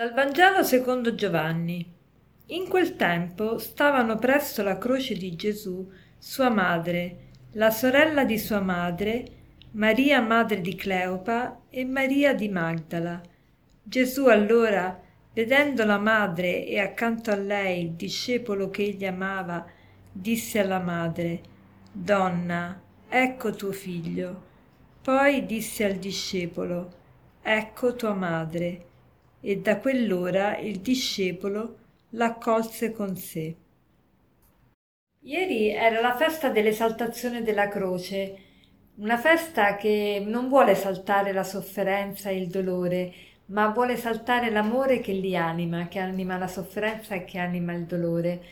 Dal Vangelo secondo Giovanni. In quel tempo stavano presso la croce di Gesù sua madre, la sorella di sua madre, Maria madre di Cleopa e Maria di Magdala. Gesù allora, vedendo la madre e accanto a lei il discepolo che egli amava, disse alla madre, Donna, ecco tuo figlio. Poi disse al discepolo, Ecco tua madre e da quell'ora il discepolo l'accolse con sé. Ieri era la festa dell'esaltazione della croce, una festa che non vuole esaltare la sofferenza e il dolore, ma vuole esaltare l'amore che li anima, che anima la sofferenza e che anima il dolore.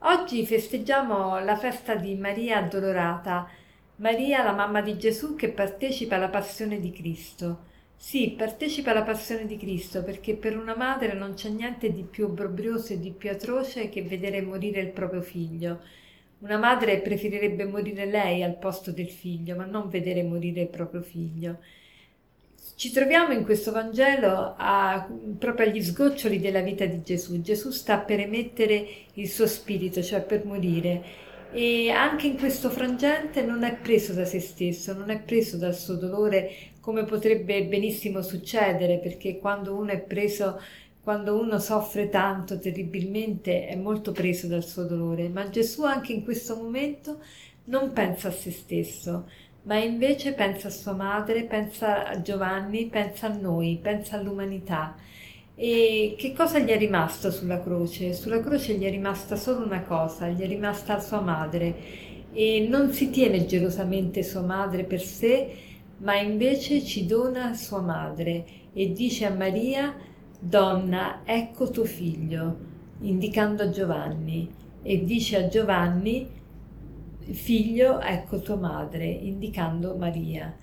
Oggi festeggiamo la festa di Maria Addolorata, Maria la mamma di Gesù che partecipa alla passione di Cristo. Sì, partecipa alla passione di Cristo perché per una madre non c'è niente di più obbrobrioso e di più atroce che vedere morire il proprio figlio. Una madre preferirebbe morire lei al posto del figlio, ma non vedere morire il proprio figlio. Ci troviamo in questo Vangelo a, proprio agli sgoccioli della vita di Gesù. Gesù sta per emettere il suo spirito, cioè per morire e anche in questo frangente non è preso da se stesso, non è preso dal suo dolore come potrebbe benissimo succedere, perché quando uno è preso, quando uno soffre tanto terribilmente, è molto preso dal suo dolore, ma Gesù anche in questo momento non pensa a se stesso, ma invece pensa a sua madre, pensa a Giovanni, pensa a noi, pensa all'umanità. E che cosa gli è rimasto sulla croce? Sulla croce gli è rimasta solo una cosa, gli è rimasta sua madre e non si tiene gelosamente sua madre per sé, ma invece ci dona sua madre e dice a Maria, donna, ecco tuo figlio, indicando Giovanni, e dice a Giovanni, figlio, ecco tua madre, indicando Maria.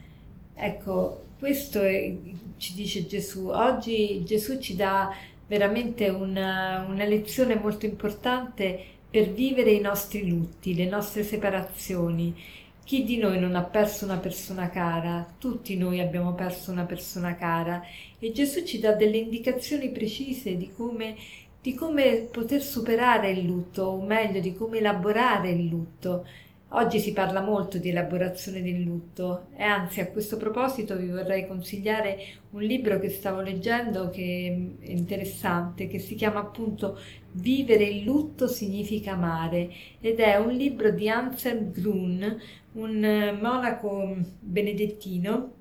Ecco, questo è, ci dice Gesù. Oggi Gesù ci dà veramente una, una lezione molto importante per vivere i nostri lutti, le nostre separazioni. Chi di noi non ha perso una persona cara? Tutti noi abbiamo perso una persona cara e Gesù ci dà delle indicazioni precise di come, di come poter superare il lutto, o meglio di come elaborare il lutto. Oggi si parla molto di elaborazione del lutto e anzi a questo proposito vi vorrei consigliare un libro che stavo leggendo che è interessante, che si chiama appunto Vivere il lutto significa amare ed è un libro di Anselm Grun, un monaco benedettino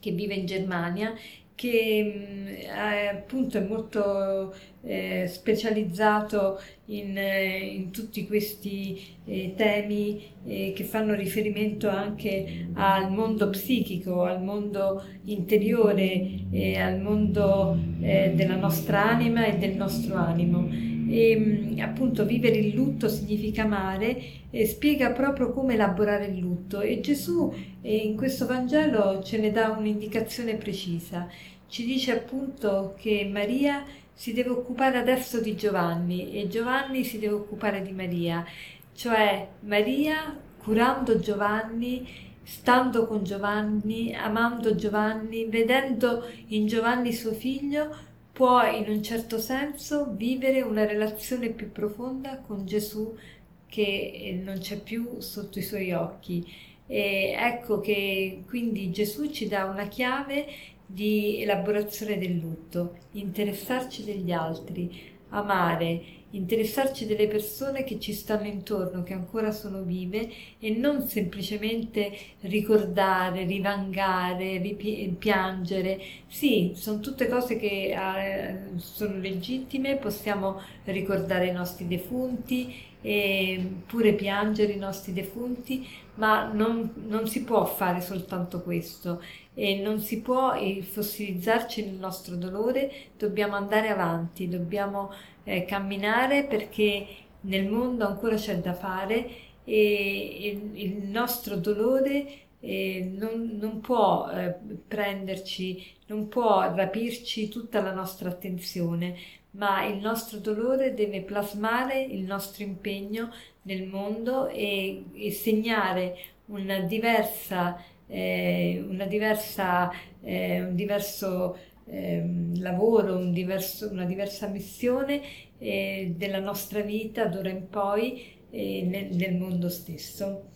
che vive in Germania che è, appunto è molto eh, specializzato in, eh, in, tutti questi eh, temi eh, che fanno riferimento anche al mondo psichico, al mondo interiore, al mondo eh, della nostra anima e del nostro animo. E, appunto vivere il lutto significa amare spiega proprio come elaborare il lutto. E Gesù in questo Vangelo ce ne dà un'indicazione precisa. Ci dice appunto che Maria si deve occupare adesso di Giovanni e Giovanni si deve occupare di Maria, cioè Maria curando Giovanni, stando con Giovanni, amando Giovanni, vedendo in Giovanni suo figlio, può in un certo senso vivere una relazione più profonda con Gesù che non c'è più sotto i suoi occhi. E ecco che quindi Gesù ci dà una chiave di elaborazione del lutto, interessarci degli altri, amare, interessarci delle persone che ci stanno intorno, che ancora sono vive e non semplicemente ricordare, rivangare, piangere. Sì, sono tutte cose che eh, sono legittime, possiamo ricordare i nostri defunti e pure piangere i nostri defunti, ma non, non si può fare soltanto questo. E non si può fossilizzarci nel nostro dolore, dobbiamo andare avanti, dobbiamo eh, camminare perché nel mondo ancora c'è da fare e il nostro dolore eh, non, non, può eh, prenderci, non può rapirci tutta la nostra attenzione, ma il nostro dolore deve plasmare il nostro impegno nel mondo e, e segnare una diversa, eh, una diversa, eh, un diverso eh, lavoro, un diverso, una diversa missione eh, della nostra vita d'ora in poi eh, nel, nel, mondo stesso.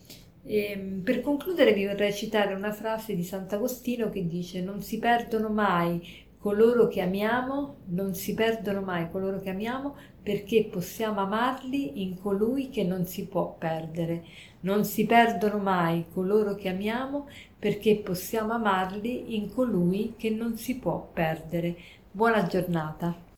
E, ehm, per concludere vi vorrei citare una frase di Sant'Agostino che dice non si perdono mai coloro che amiamo, non si perdono mai coloro che amiamo perché possiamo amarli in colui che non si può perdere. Non si perdono mai coloro che amiamo perché possiamo amarli in colui che non si può perdere. Buona giornata.